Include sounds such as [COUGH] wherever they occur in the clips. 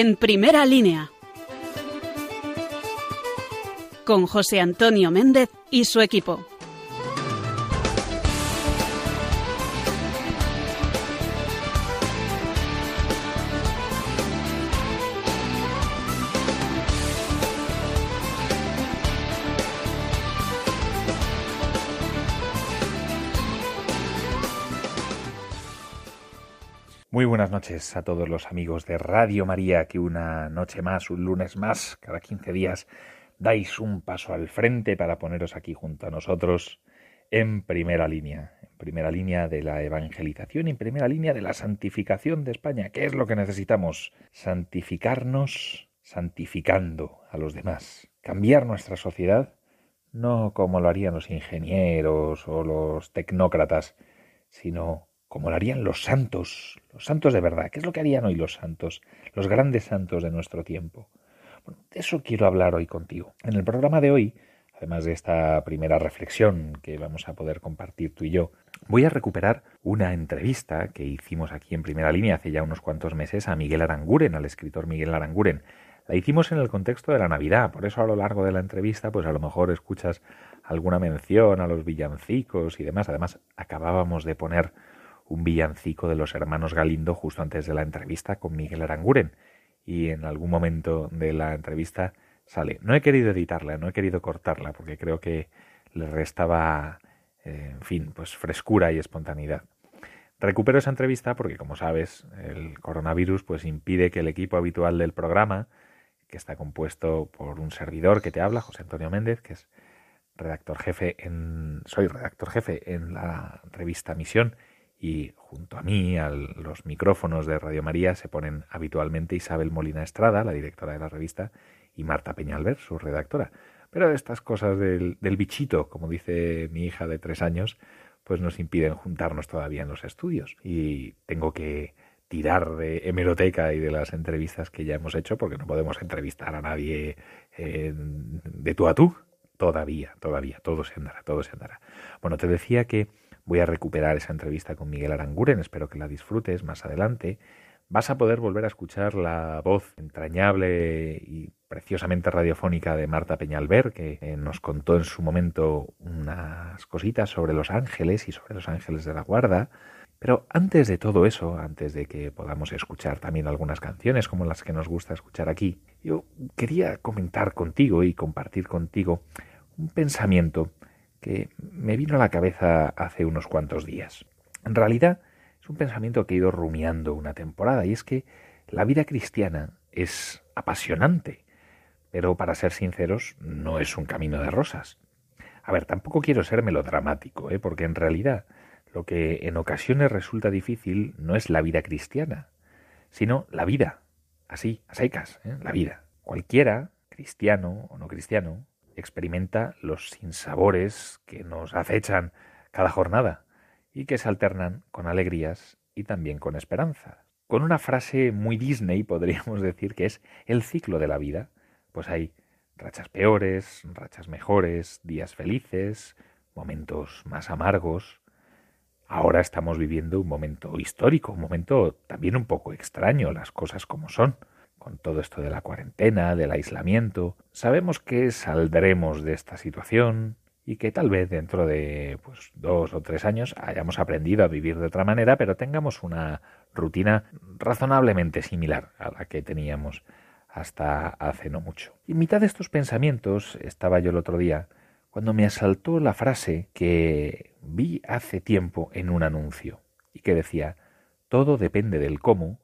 En primera línea. Con José Antonio Méndez y su equipo. Buenas noches a todos los amigos de Radio María, que una noche más, un lunes más, cada 15 días, dais un paso al frente para poneros aquí junto a nosotros en primera línea, en primera línea de la evangelización, en primera línea de la santificación de España. ¿Qué es lo que necesitamos? Santificarnos santificando a los demás, cambiar nuestra sociedad, no como lo harían los ingenieros o los tecnócratas, sino como lo harían los santos, los santos de verdad. ¿Qué es lo que harían hoy los santos, los grandes santos de nuestro tiempo? Bueno, de eso quiero hablar hoy contigo. En el programa de hoy, además de esta primera reflexión que vamos a poder compartir tú y yo, voy a recuperar una entrevista que hicimos aquí en primera línea hace ya unos cuantos meses a Miguel Aranguren, al escritor Miguel Aranguren. La hicimos en el contexto de la Navidad, por eso a lo largo de la entrevista, pues a lo mejor escuchas alguna mención a los villancicos y demás. Además, acabábamos de poner un villancico de los hermanos Galindo justo antes de la entrevista con Miguel Aranguren. Y en algún momento de la entrevista sale. No he querido editarla, no he querido cortarla, porque creo que le restaba, eh, en fin, pues frescura y espontaneidad. Recupero esa entrevista porque, como sabes, el coronavirus pues impide que el equipo habitual del programa, que está compuesto por un servidor que te habla, José Antonio Méndez, que es redactor jefe en, soy redactor jefe en la revista Misión y junto a mí, a los micrófonos de Radio María, se ponen habitualmente Isabel Molina Estrada, la directora de la revista, y Marta Peñalver, su redactora. Pero estas cosas del, del bichito, como dice mi hija de tres años, pues nos impiden juntarnos todavía en los estudios. Y tengo que tirar de hemeroteca y de las entrevistas que ya hemos hecho, porque no podemos entrevistar a nadie eh, de tú a tú. Todavía, todavía, todo se andará, todo se andará. Bueno, te decía que Voy a recuperar esa entrevista con Miguel Aranguren, espero que la disfrutes más adelante. Vas a poder volver a escuchar la voz entrañable y preciosamente radiofónica de Marta Peñalver, que eh, nos contó en su momento unas cositas sobre los ángeles y sobre los ángeles de la guarda. Pero antes de todo eso, antes de que podamos escuchar también algunas canciones como las que nos gusta escuchar aquí, yo quería comentar contigo y compartir contigo un pensamiento que me vino a la cabeza hace unos cuantos días. En realidad es un pensamiento que he ido rumiando una temporada y es que la vida cristiana es apasionante, pero para ser sinceros no es un camino de rosas. A ver, tampoco quiero ser melodramático, ¿eh? porque en realidad lo que en ocasiones resulta difícil no es la vida cristiana, sino la vida, así, a secas, ¿eh? la vida. Cualquiera, cristiano o no cristiano, experimenta los sinsabores que nos acechan cada jornada y que se alternan con alegrías y también con esperanza. Con una frase muy Disney podríamos [LAUGHS] decir que es el ciclo de la vida, pues hay rachas peores, rachas mejores, días felices, momentos más amargos. Ahora estamos viviendo un momento histórico, un momento también un poco extraño, las cosas como son todo esto de la cuarentena, del aislamiento, sabemos que saldremos de esta situación y que tal vez dentro de pues, dos o tres años hayamos aprendido a vivir de otra manera, pero tengamos una rutina razonablemente similar a la que teníamos hasta hace no mucho. Y en mitad de estos pensamientos estaba yo el otro día cuando me asaltó la frase que vi hace tiempo en un anuncio y que decía todo depende del cómo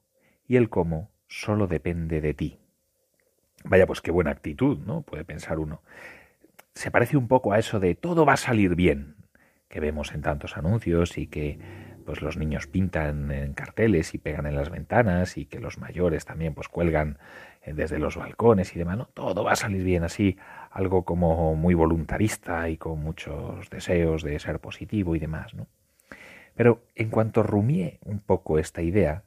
y el cómo solo depende de ti. Vaya, pues qué buena actitud, ¿no? Puede pensar uno. Se parece un poco a eso de todo va a salir bien, que vemos en tantos anuncios y que pues los niños pintan en carteles y pegan en las ventanas y que los mayores también pues cuelgan eh, desde los balcones y demás, ¿no? Todo va a salir bien así, algo como muy voluntarista y con muchos deseos de ser positivo y demás, ¿no? Pero en cuanto rumié un poco esta idea,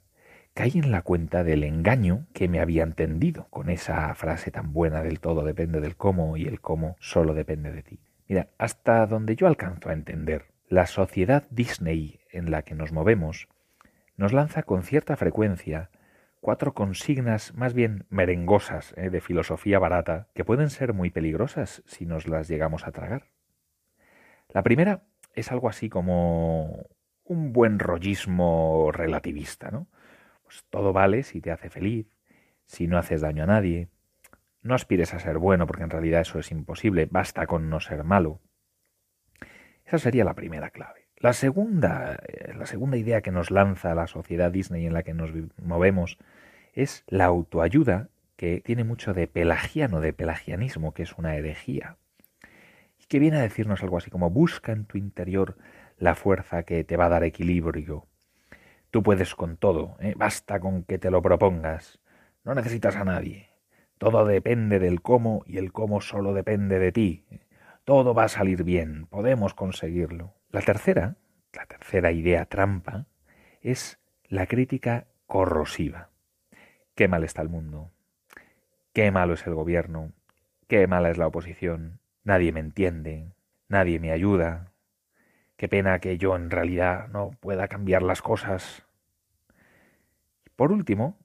caí en la cuenta del engaño que me había entendido con esa frase tan buena del todo depende del cómo y el cómo solo depende de ti. Mira, hasta donde yo alcanzo a entender, la sociedad Disney en la que nos movemos nos lanza con cierta frecuencia cuatro consignas más bien merengosas ¿eh? de filosofía barata que pueden ser muy peligrosas si nos las llegamos a tragar. La primera es algo así como un buen rollismo relativista, ¿no? Pues todo vale si te hace feliz, si no haces daño a nadie. No aspires a ser bueno porque en realidad eso es imposible, basta con no ser malo. Esa sería la primera clave. La segunda, eh, la segunda idea que nos lanza la sociedad Disney en la que nos movemos es la autoayuda, que tiene mucho de pelagiano, de pelagianismo, que es una herejía, y que viene a decirnos algo así como busca en tu interior la fuerza que te va a dar equilibrio. Tú puedes con todo, ¿eh? basta con que te lo propongas, no necesitas a nadie. Todo depende del cómo y el cómo solo depende de ti. Todo va a salir bien, podemos conseguirlo. La tercera, la tercera idea trampa, es la crítica corrosiva. Qué mal está el mundo. Qué malo es el gobierno. Qué mala es la oposición. Nadie me entiende. Nadie me ayuda. Qué pena que yo en realidad no pueda cambiar las cosas. Por último,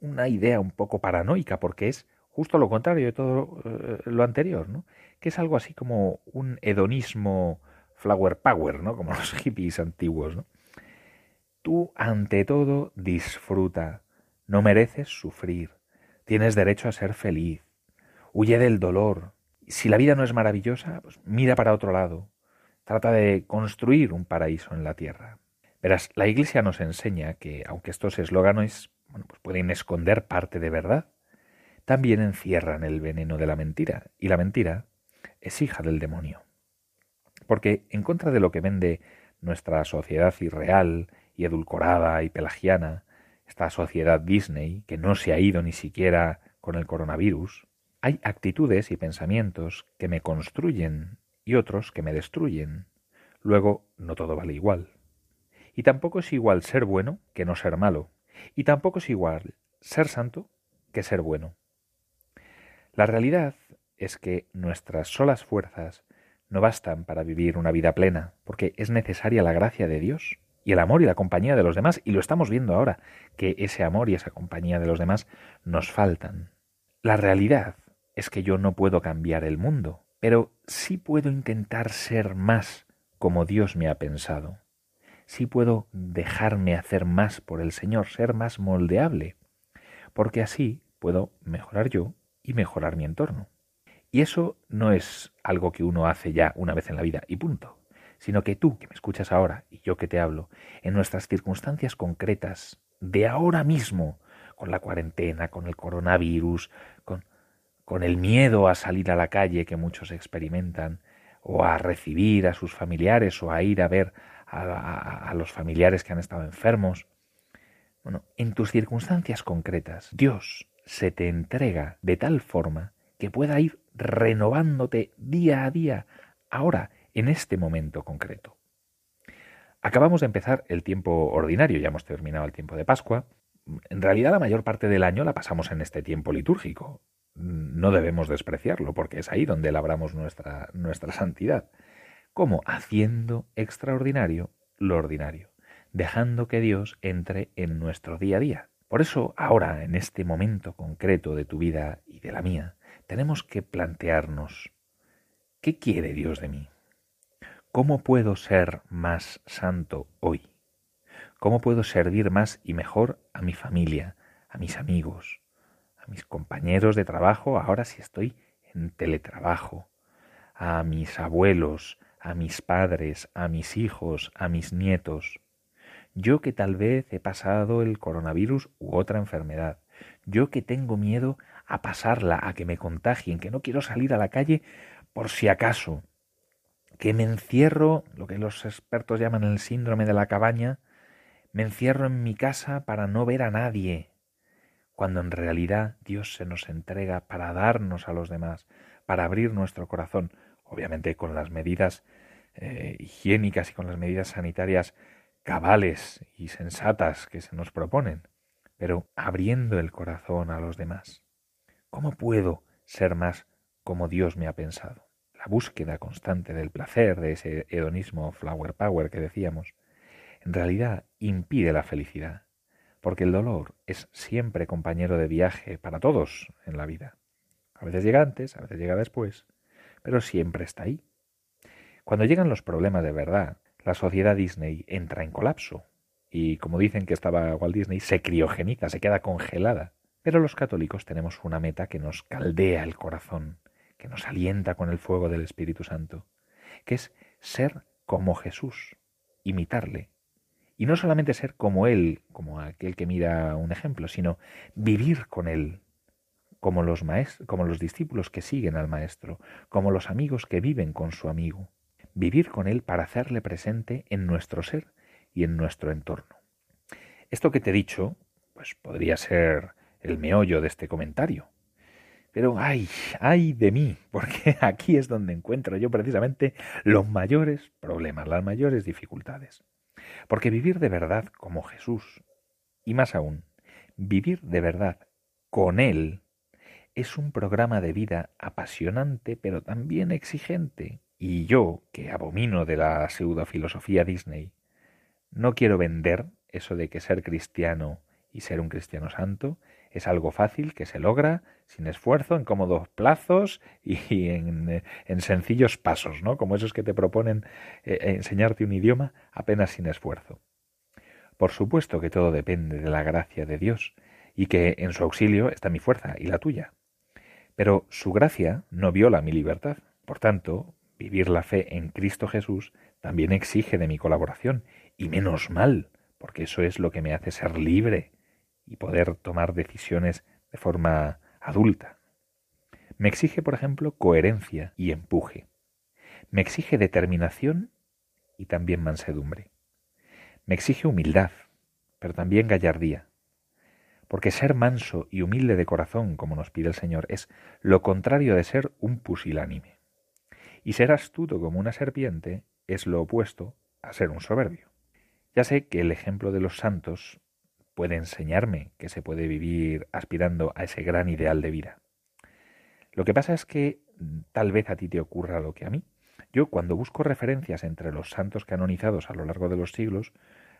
una idea un poco paranoica, porque es justo lo contrario de todo eh, lo anterior, ¿no? Que es algo así como un hedonismo flower power, ¿no? Como [LAUGHS] los hippies antiguos, ¿no? Tú, ante todo, disfruta. No mereces sufrir. Tienes derecho a ser feliz. Huye del dolor. Si la vida no es maravillosa, pues mira para otro lado. Trata de construir un paraíso en la tierra. La Iglesia nos enseña que, aunque estos eslóganes bueno, pues pueden esconder parte de verdad, también encierran el veneno de la mentira, y la mentira es hija del demonio. Porque, en contra de lo que vende nuestra sociedad irreal y edulcorada y pelagiana, esta sociedad Disney, que no se ha ido ni siquiera con el coronavirus, hay actitudes y pensamientos que me construyen y otros que me destruyen. Luego, no todo vale igual. Y tampoco es igual ser bueno que no ser malo. Y tampoco es igual ser santo que ser bueno. La realidad es que nuestras solas fuerzas no bastan para vivir una vida plena, porque es necesaria la gracia de Dios y el amor y la compañía de los demás, y lo estamos viendo ahora, que ese amor y esa compañía de los demás nos faltan. La realidad es que yo no puedo cambiar el mundo, pero sí puedo intentar ser más como Dios me ha pensado. Sí puedo dejarme hacer más por el Señor, ser más moldeable, porque así puedo mejorar yo y mejorar mi entorno. Y eso no es algo que uno hace ya una vez en la vida y punto, sino que tú que me escuchas ahora y yo que te hablo, en nuestras circunstancias concretas, de ahora mismo, con la cuarentena, con el coronavirus, con con el miedo a salir a la calle que muchos experimentan, o a recibir a sus familiares, o a ir a ver a, los familiares que han estado enfermos. Bueno, en tus circunstancias concretas, Dios se te entrega de tal forma que pueda ir renovándote día a día, ahora, en este momento concreto. Acabamos de empezar el tiempo ordinario, ya hemos terminado el tiempo de Pascua. En realidad la mayor parte del año la pasamos en este tiempo litúrgico no debemos despreciarlo, porque es ahí donde labramos nuestra, nuestra santidad. ¿Cómo? Haciendo extraordinario lo ordinario, dejando que Dios entre en nuestro día a día. Por eso, ahora, en este momento concreto de tu vida y de la mía, tenemos que plantearnos, ¿qué quiere Dios de mí? ¿Cómo puedo ser más santo hoy? ¿Cómo puedo servir más y mejor a mi familia, a mis amigos, a mis compañeros de trabajo, ahora si estoy en teletrabajo, a mis abuelos, a mis padres, a mis hijos, a mis nietos. Yo que tal vez he pasado el coronavirus u otra enfermedad. Yo que tengo miedo a pasarla, a que me contagien, que no quiero salir a la calle por si acaso. Que me encierro, lo que los expertos llaman el síndrome de la cabaña, me encierro en mi casa para no ver a nadie, cuando en realidad Dios se nos entrega para darnos a los demás, para abrir nuestro corazón, obviamente con las medidas eh, higiénicas y con las medidas sanitarias cabales y sensatas que se nos proponen, pero abriendo el corazón a los demás. ¿Cómo puedo ser más como Dios me ha pensado? La búsqueda constante del placer, de ese hedonismo flower power que decíamos, en realidad impide la felicidad porque el dolor es siempre compañero de viaje para todos en la vida. A veces llega antes, a veces llega después, pero siempre está ahí. Cuando llegan los problemas de verdad, la sociedad Disney entra en colapso y, como dicen que estaba Walt Disney, se criogeniza, se queda congelada. Pero los católicos tenemos una meta que nos caldea el corazón, que nos alienta con el fuego del Espíritu Santo, que es ser como Jesús, imitarle. Y no solamente ser como Él, como aquel que mira un ejemplo, sino vivir con Él, como los, como los discípulos que siguen al Maestro, como los amigos que viven con su amigo. Vivir con Él para hacerle presente en nuestro ser y en nuestro entorno. Esto que te he dicho, pues podría ser el meollo de este comentario. Pero ay, ay de mí, [LAUGHS] porque aquí es donde encuentro yo precisamente los mayores problemas, las mayores dificultades. Porque vivir de verdad como Jesús, y más aún, vivir de verdad con Él, es un programa de vida apasionante, pero también exigente. Y yo, que abomino de la pseudofilosofía Disney, no quiero vender eso de que ser cristiano y ser un cristiano santo es algo fácil que se logra sin esfuerzo, en cómodos plazos y [LAUGHS] en, sencillos pasos, ¿no? Como esos que te proponen eh, enseñarte un idioma apenas sin esfuerzo. Por supuesto que todo depende de la gracia de Dios y que en su auxilio está mi fuerza y la tuya. Pero su gracia no viola mi libertad. Por tanto, vivir la fe en Cristo Jesús también exige de mi colaboración, y menos mal, porque eso es lo que me hace ser libre y poder tomar decisiones de forma adulta. Me exige, por ejemplo, coherencia y empuje. Me exige determinación y también mansedumbre. Me exige humildad, pero también gallardía porque ser manso y humilde de corazón, como nos pide el Señor, es lo contrario de ser un pusilánime. Y ser astuto como una serpiente es lo opuesto a ser un soberbio. Ya sé que el ejemplo de los santos puede enseñarme que se puede vivir aspirando a ese gran ideal de vida. Lo que pasa es que mm, tal vez a ti te ocurra lo que a mí. Yo cuando busco referencias entre los santos canonizados a lo largo de los siglos,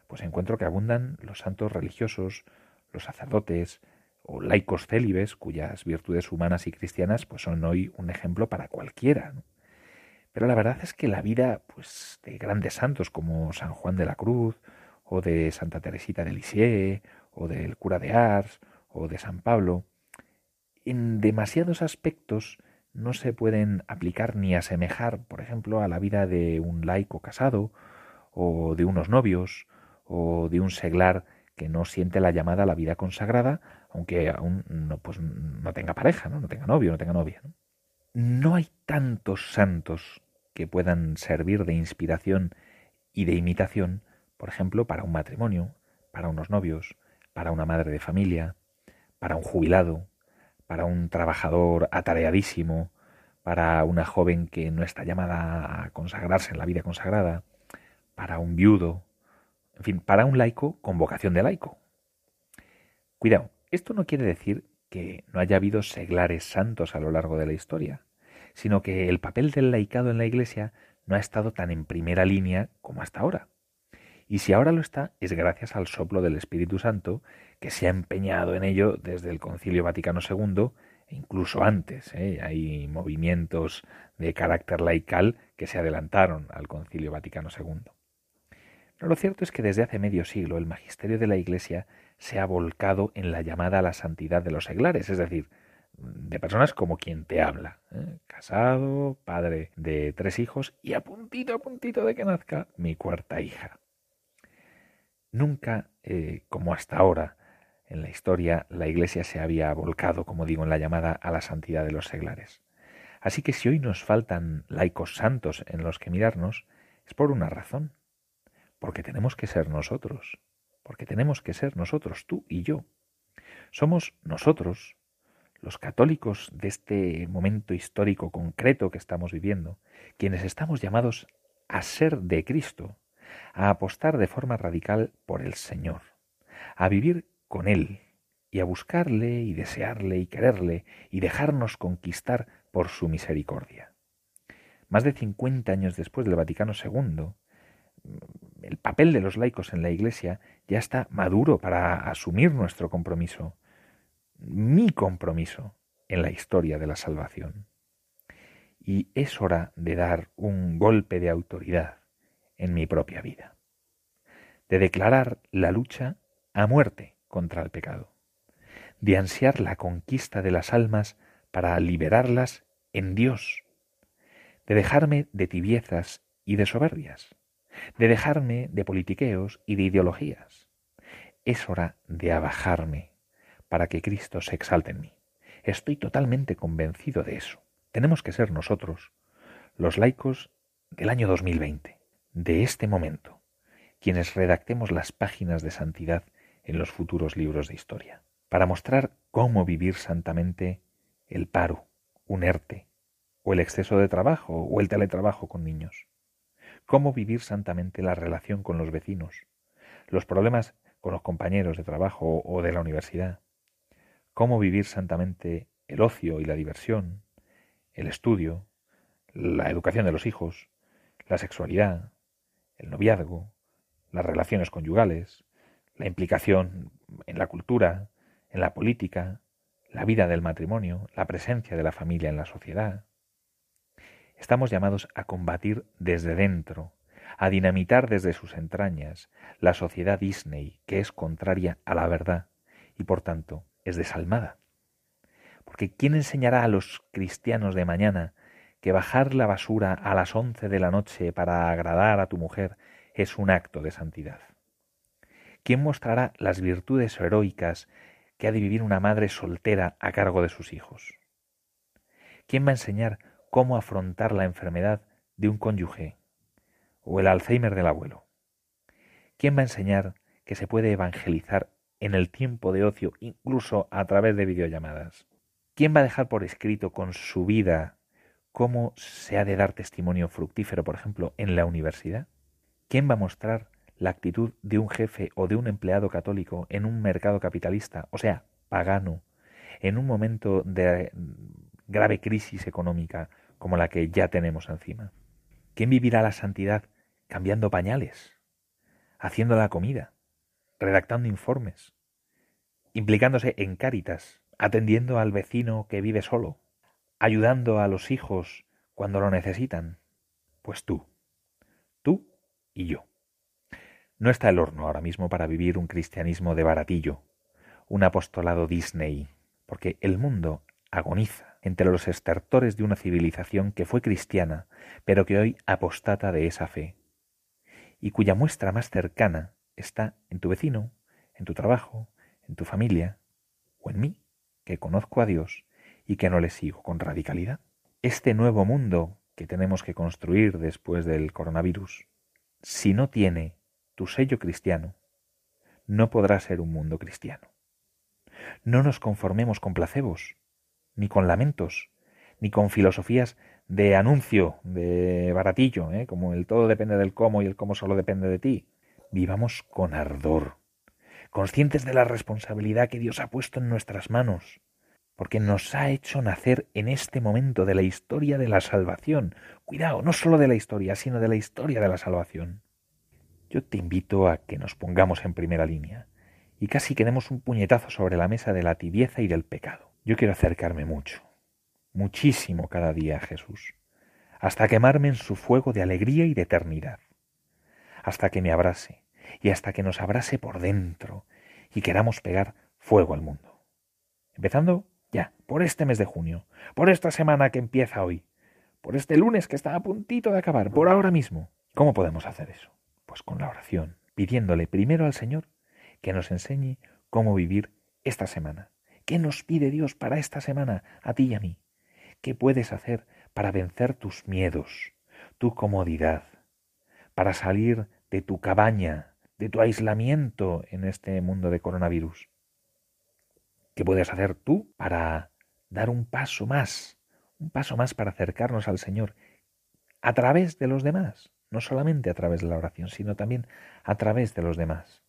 pues encuentro que abundan los santos religiosos, los sacerdotes o laicos célibes, cuyas virtudes humanas y cristianas pues son hoy un ejemplo para cualquiera. Pero la verdad es que la vida pues, de grandes santos como San Juan de la Cruz, o de Santa Teresita de Lisieux, o del cura de Ars, o de San Pablo, en demasiados aspectos no se pueden aplicar ni asemejar, por ejemplo, a la vida de un laico casado, o de unos novios, o de un seglar que no siente la llamada a la vida consagrada, aunque aún no, pues, no tenga pareja, ¿no? no tenga novio, no tenga novia. ¿no? no hay tantos santos que puedan servir de inspiración y de imitación, por ejemplo, para un matrimonio, para unos novios, para una madre de familia, para un jubilado, para un trabajador atareadísimo, para una joven que no está llamada a consagrarse en la vida consagrada, para un viudo, en fin, para un laico con vocación de laico. Cuidado, esto no quiere decir que no haya habido seglares santos a lo largo de la historia, sino que el papel del laicado en la Iglesia no ha estado tan en primera línea como hasta ahora. Y si ahora lo está, es gracias al soplo del Espíritu Santo, que se ha empeñado en ello desde el Concilio Vaticano II e incluso antes. ¿eh? Hay movimientos de carácter laical que se adelantaron al Concilio Vaticano II. Pero lo cierto es que desde hace medio siglo el magisterio de la Iglesia se ha volcado en la llamada a la santidad de los seglares, es decir, de personas como quien te habla, ¿eh? casado, padre de tres hijos y a puntito, a puntito de que nazca mi cuarta hija. Nunca, eh, como hasta ahora, en la historia, la Iglesia se había volcado, como digo, en la llamada a la santidad de los seglares. Así que si hoy nos faltan laicos santos en los que mirarnos, es por una razón porque tenemos que ser nosotros, porque tenemos que ser nosotros, tú y yo. Somos nosotros, los católicos de este momento histórico concreto que estamos viviendo, quienes estamos llamados a ser de Cristo, a apostar de forma radical por el Señor, a vivir con Él y a buscarle y desearle y quererle y dejarnos conquistar por su misericordia. Más de cincuenta años después del Vaticano II, el papel de los laicos en la Iglesia ya está maduro para asumir nuestro compromiso, mi compromiso en la historia de la salvación. Y es hora de dar un golpe de autoridad en mi propia vida, de declarar la lucha a muerte contra el pecado, de ansiar la conquista de las almas para liberarlas en Dios, de dejarme de tibiezas y de soberbias, de dejarme de politiqueos y de ideologías. Es hora de abajarme para que Cristo se exalte en mí. Estoy totalmente convencido de eso. Tenemos que ser nosotros, los laicos del año 2020, de este momento, quienes redactemos las páginas de santidad en los futuros libros de historia, para mostrar cómo vivir santamente el paro, un ERTE, o el exceso de trabajo, o el teletrabajo con niños. Cómo vivir santamente la relación con los vecinos, los problemas con los compañeros de trabajo o de la universidad. Cómo vivir santamente el ocio y la diversión, el estudio, la educación de los hijos, la sexualidad, el noviazgo, las relaciones conyugales, la implicación en la cultura, en la política, la vida del matrimonio, la presencia de la familia en la sociedad. Estamos llamados a combatir desde dentro, a dinamitar desde sus entrañas la sociedad Disney, que es contraria a la verdad y por tanto es desalmada. Porque ¿quién enseñará a los cristianos de mañana que bajar la basura a las once de la noche para agradar a tu mujer es un acto de santidad? ¿Quién mostrará las virtudes heroicas que ha de vivir una madre soltera a cargo de sus hijos? ¿Quién va a enseñar cómo afrontar la enfermedad de un cónyuge o el Alzheimer del abuelo? ¿Quién va a enseñar que se puede evangelizar en el tiempo de ocio, incluso a través de videollamadas? ¿Quién va a dejar por escrito con su vida cómo se ha de dar testimonio fructífero, por ejemplo, en la universidad? ¿Quién va a mostrar la actitud de un jefe o de un empleado católico en un mercado capitalista, o sea, pagano, en un momento de grave crisis económica como la que ya tenemos encima? ¿Quién vivirá la santidad cambiando pañales, haciendo la comida, redactando informes, implicándose en cáritas, atendiendo al vecino que vive solo, ayudando a los hijos cuando lo necesitan? Pues tú, tú y yo. No está el horno ahora mismo para vivir un cristianismo de baratillo, un apostolado Disney, porque el mundo agoniza entre los estertores de una civilización que fue cristiana, pero que hoy apostata de esa fe, y cuya muestra más cercana está en tu vecino, en tu trabajo, en tu familia, o en mí, que conozco a Dios y que no le sigo con radicalidad. Este nuevo mundo que tenemos que construir después del coronavirus, si no tiene tu sello cristiano, no podrá ser un mundo cristiano. No nos conformemos con placebos, ni con lamentos, ni con filosofías de anuncio, de baratillo, ¿eh? como el todo depende del cómo y el cómo solo depende de ti. Vivamos con ardor, conscientes de la responsabilidad que Dios ha puesto en nuestras manos, porque nos ha hecho nacer en este momento de la historia de la salvación. Cuidado, no solo de la historia, sino de la historia de la salvación. Yo te invito a que nos pongamos en primera línea y casi que demos un puñetazo sobre la mesa de la tibieza y del pecado. Yo quiero acercarme mucho, muchísimo cada día a Jesús, hasta quemarme en su fuego de alegría y de eternidad, hasta que me abrase y hasta que nos abrase por dentro y queramos pegar fuego al mundo. Empezando ya, por este mes de junio, por esta semana que empieza hoy, por este lunes que está a puntito de acabar, por ahora mismo. ¿Cómo podemos hacer eso? Pues con la oración, pidiéndole primero al Señor que nos enseñe cómo vivir esta semana. ¿Qué nos pide Dios para esta semana, a ti y a mí? ¿Qué puedes hacer para vencer tus miedos, tu comodidad, para salir de tu cabaña, de tu aislamiento en este mundo de coronavirus? ¿Qué puedes hacer tú para dar un paso más, un paso más para acercarnos al Señor a través de los demás? no solamente a través de la oración, sino también a través de los demás.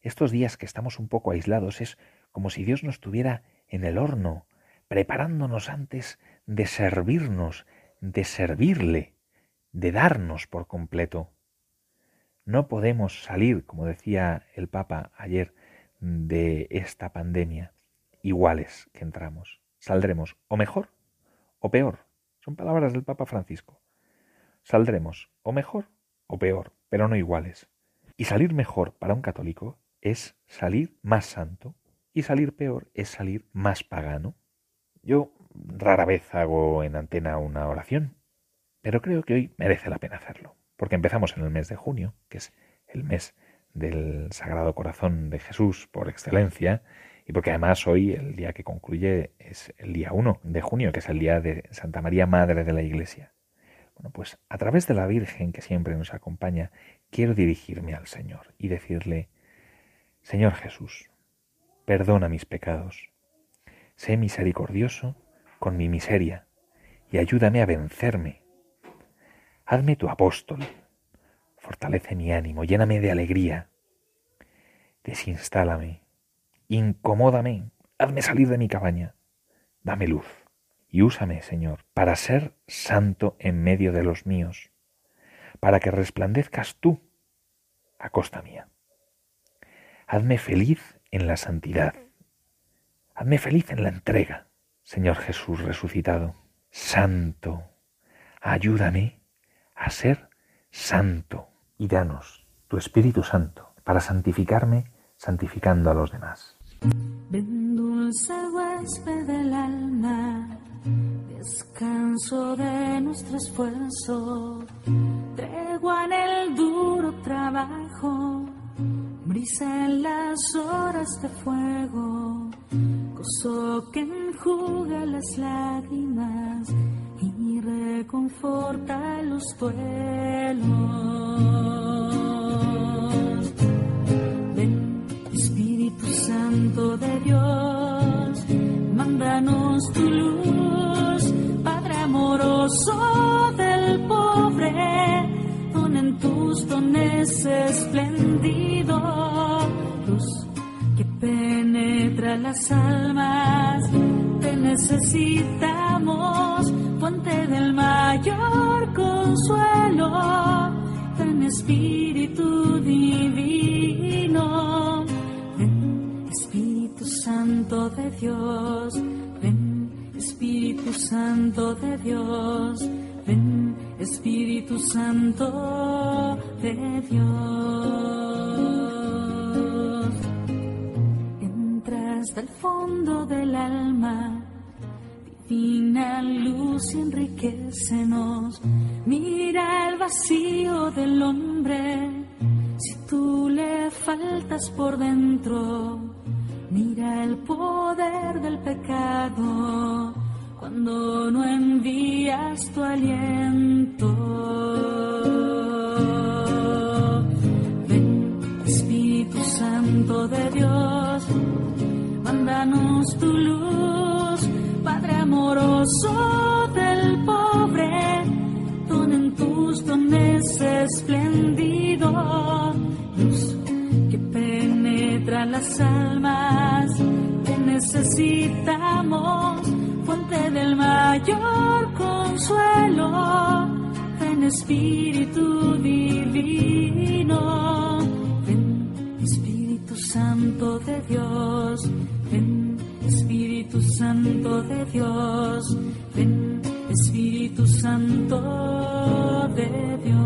Estos días que estamos un poco aislados es como si Dios nos tuviera en el horno, preparándonos antes de servirnos, de servirle, de darnos por completo. No podemos salir, como decía el Papa ayer, de esta pandemia iguales que entramos. Saldremos o mejor o peor. Son palabras del Papa Francisco. Saldremos o mejor o peor, pero no iguales. Y salir mejor para un católico es salir más santo y salir peor es salir más pagano. Yo rara vez hago en antena una oración, pero creo que hoy merece la pena hacerlo, porque empezamos en el mes de junio, que es el mes del Sagrado Corazón de Jesús por excelencia, y porque además hoy, el día que concluye, es el día 1 de junio, que es el día de Santa María, Madre de la Iglesia. Bueno, pues a través de la Virgen que siempre nos acompaña, quiero dirigirme al Señor y decirle, Señor Jesús, perdona mis pecados, sé misericordioso con mi miseria y ayúdame a vencerme. Hazme tu apóstol, fortalece mi ánimo, lléname de alegría, desinstálame, incomódame, hazme salir de mi cabaña, dame luz. Y úsame, Señor, para ser santo en medio de los míos, para que resplandezcas tú a costa mía. Hazme feliz en la santidad, hazme feliz en la entrega, Señor Jesús resucitado, santo, ayúdame a ser santo y danos tu Espíritu Santo para santificarme santificando a los demás. Ven dulce huésped del alma, descanso de nuestro esfuerzo, tregua en el duro trabajo, brisa en las horas de fuego que enjuga las lágrimas y reconforta los duelos. Ven, Espíritu Santo de Dios, mándanos tu luz, Padre amoroso del pobre, pon en tus dones esplendidos penetra las almas, te necesitamos, fuente del mayor consuelo, ven Espíritu Divino, ven Espíritu Santo de Dios, ven Espíritu Santo de Dios, ven Espíritu Santo de Dios. hasta el fondo del alma. Divina luz enriquecenos. Mira el vacío del hombre. Si tú le faltas por dentro, mira el poder del pecado cuando no envías tu aliento. Ven, Espíritu Santo de Dios Danos tu luz, amoroso del pobre, en tus dones esplendido, luz que penetra las almas, te necesitamos, fuente del mayor consuelo, en Espíritu Divino, ven Espíritu Santo de Dios Ven Espíritu Santo de Dios, ven Espíritu Santo de Dios.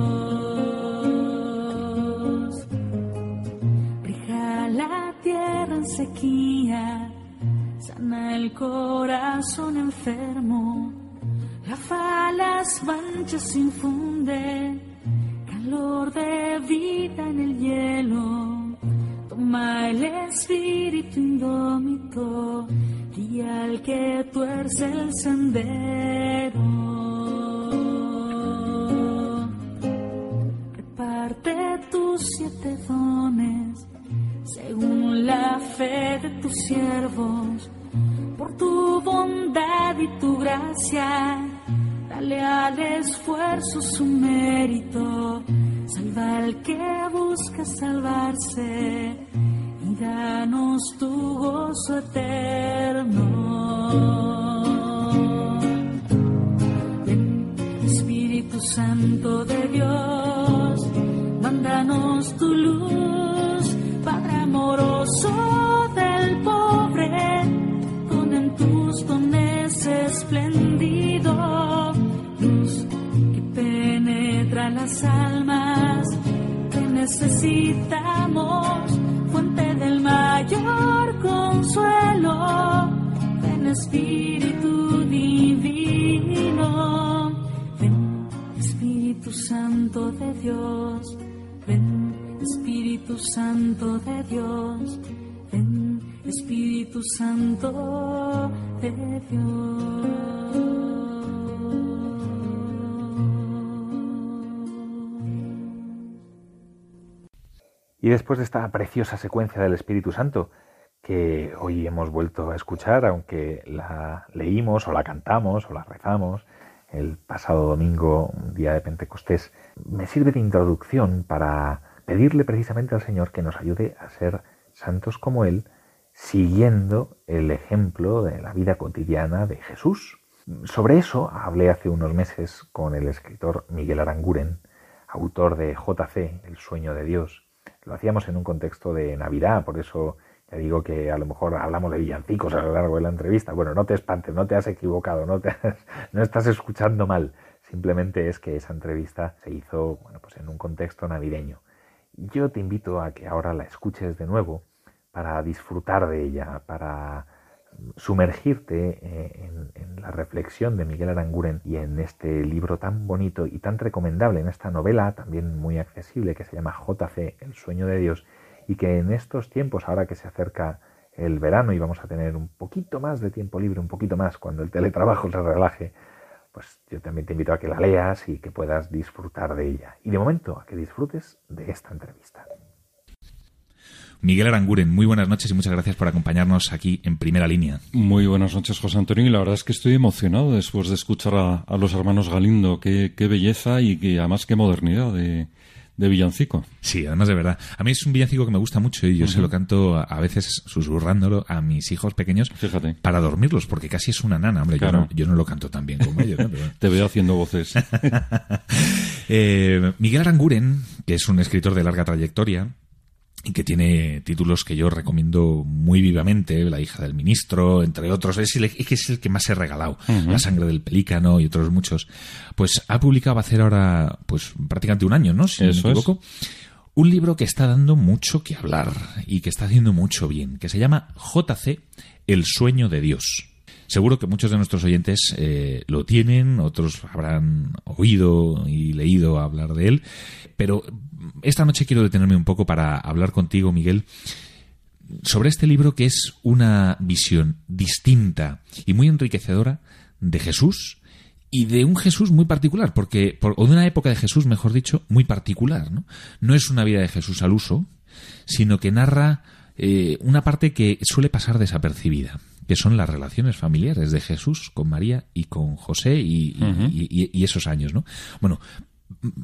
Brija la tierra en sequía, sana el corazón enfermo, la las manchas infunde, calor de vida en el hielo Toma el espíritu indómito y al que tuerce el sendero. Reparte tus siete dones según la fe de tus siervos, por tu bondad y tu gracia. Dale al esfuerzo su mérito Salva al que busca salvarse y danos tu gozo eterno. Ven, Espíritu Santo de Dios, mándanos tu luz, Padre amoroso del pobre, con en tus dones que penetra las almas, que necesitamos, fuente del mayor consuelo, ven Espíritu divino, ven Espíritu Santo de Dios, ven Espíritu Santo de Dios, ven Espíritu Santo de Dios. Y después de esta preciosa secuencia del Espíritu Santo, que hoy hemos vuelto a escuchar, aunque la leímos o la cantamos o la rezamos el pasado domingo, día de Pentecostés, me sirve de introducción para pedirle precisamente al Señor que nos ayude a ser santos como Él, siguiendo el ejemplo de la vida cotidiana de Jesús. Sobre eso hablé hace unos meses con el escritor Miguel Aranguren, autor de JC, El sueño de Dios. Lo hacíamos en un contexto de Navidad, por eso ya digo que a lo mejor hablamos de villancicos a lo largo de la entrevista. Bueno, no te espantes, no te has equivocado, no, te [LAUGHS] no estás escuchando mal. Simplemente es que esa entrevista se hizo bueno, pues en un contexto navideño. Yo te invito a que ahora la escuches de nuevo para disfrutar de ella, para sumergirte en, en, la reflexión de Miguel Aranguren y en este libro tan bonito y tan recomendable, en esta novela también muy accesible que se llama JC, El sueño de Dios, y que en estos tiempos, ahora que se acerca el verano y vamos a tener un poquito más de tiempo libre, un poquito más cuando el teletrabajo se relaje, pues yo también te invito a que la leas y que puedas disfrutar de ella. Y de momento, a que disfrutes de esta entrevista. Miguel Aranguren, muy buenas noches y muchas gracias por acompañarnos aquí en primera línea. Muy buenas noches, José Antonio, y la verdad es que estoy emocionado después de escuchar a, a los hermanos Galindo. Qué, qué, belleza y que, además qué modernidad de, de villancico. Sí, además de verdad. A mí es un villancico que me gusta mucho y yo uh -huh. se lo canto a veces susurrándolo a mis hijos pequeños Fíjate. para dormirlos, porque casi es una nana, hombre. Claro. Yo, no, yo, no, lo canto tan bien como ellos. ¿no? Pero... [LAUGHS] Te veo haciendo voces. [LAUGHS] eh, Miguel Aranguren, que es un escritor de larga trayectoria, y que tiene títulos que yo recomiendo muy vivamente, La hija del ministro, entre otros, es el, es, es el que más he regalado, uh -huh. La sangre del pelícano y otros muchos, pues ha publicado, va a hacer ahora pues prácticamente un año, ¿no? Si Eso no me equivoco. Es. Un libro que está dando mucho que hablar y que está haciendo mucho bien, que se llama JC, El sueño de Dios. Seguro que muchos de nuestros oyentes eh, lo tienen, otros habrán oído y leído hablar de él, pero esta noche quiero detenerme un poco para hablar contigo, Miguel, sobre este libro que es una visión distinta y muy enriquecedora de Jesús y de un Jesús muy particular, porque o de una época de Jesús, mejor dicho, muy particular. No, no es una vida de Jesús al uso, sino que narra eh, una parte que suele pasar desapercibida que son las relaciones familiares de Jesús con María y con José y, uh -huh. y, y, y, esos años, ¿no? Bueno,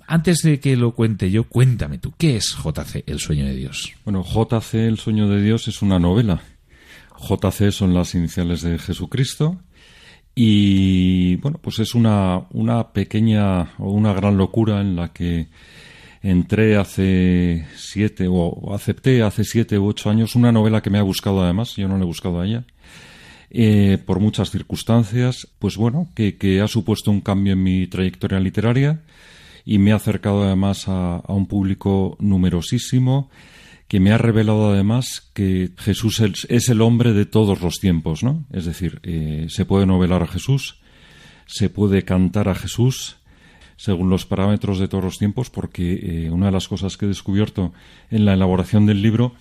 antes de que lo cuente yo, cuéntame tú, ¿qué es JC, El sueño de Dios? Bueno, JC, El sueño de Dios es una novela. JC son las iniciales de Jesucristo y, bueno, pues es una, una pequeña o una gran locura en la que entré hace siete o acepté hace siete u ocho años una novela que me ha buscado además, yo no le he buscado a ella, eh, por muchas circunstancias, pues bueno, que, ha supuesto un cambio en mi trayectoria literaria y me ha acercado además a, un público numerosísimo que me ha revelado además que Jesús es, es el hombre de todos los tiempos, ¿no? Es decir, eh, se puede novelar a Jesús, se puede cantar a Jesús, según los parámetros de todos los tiempos, porque eh, una de las cosas que he descubierto en la elaboración del libro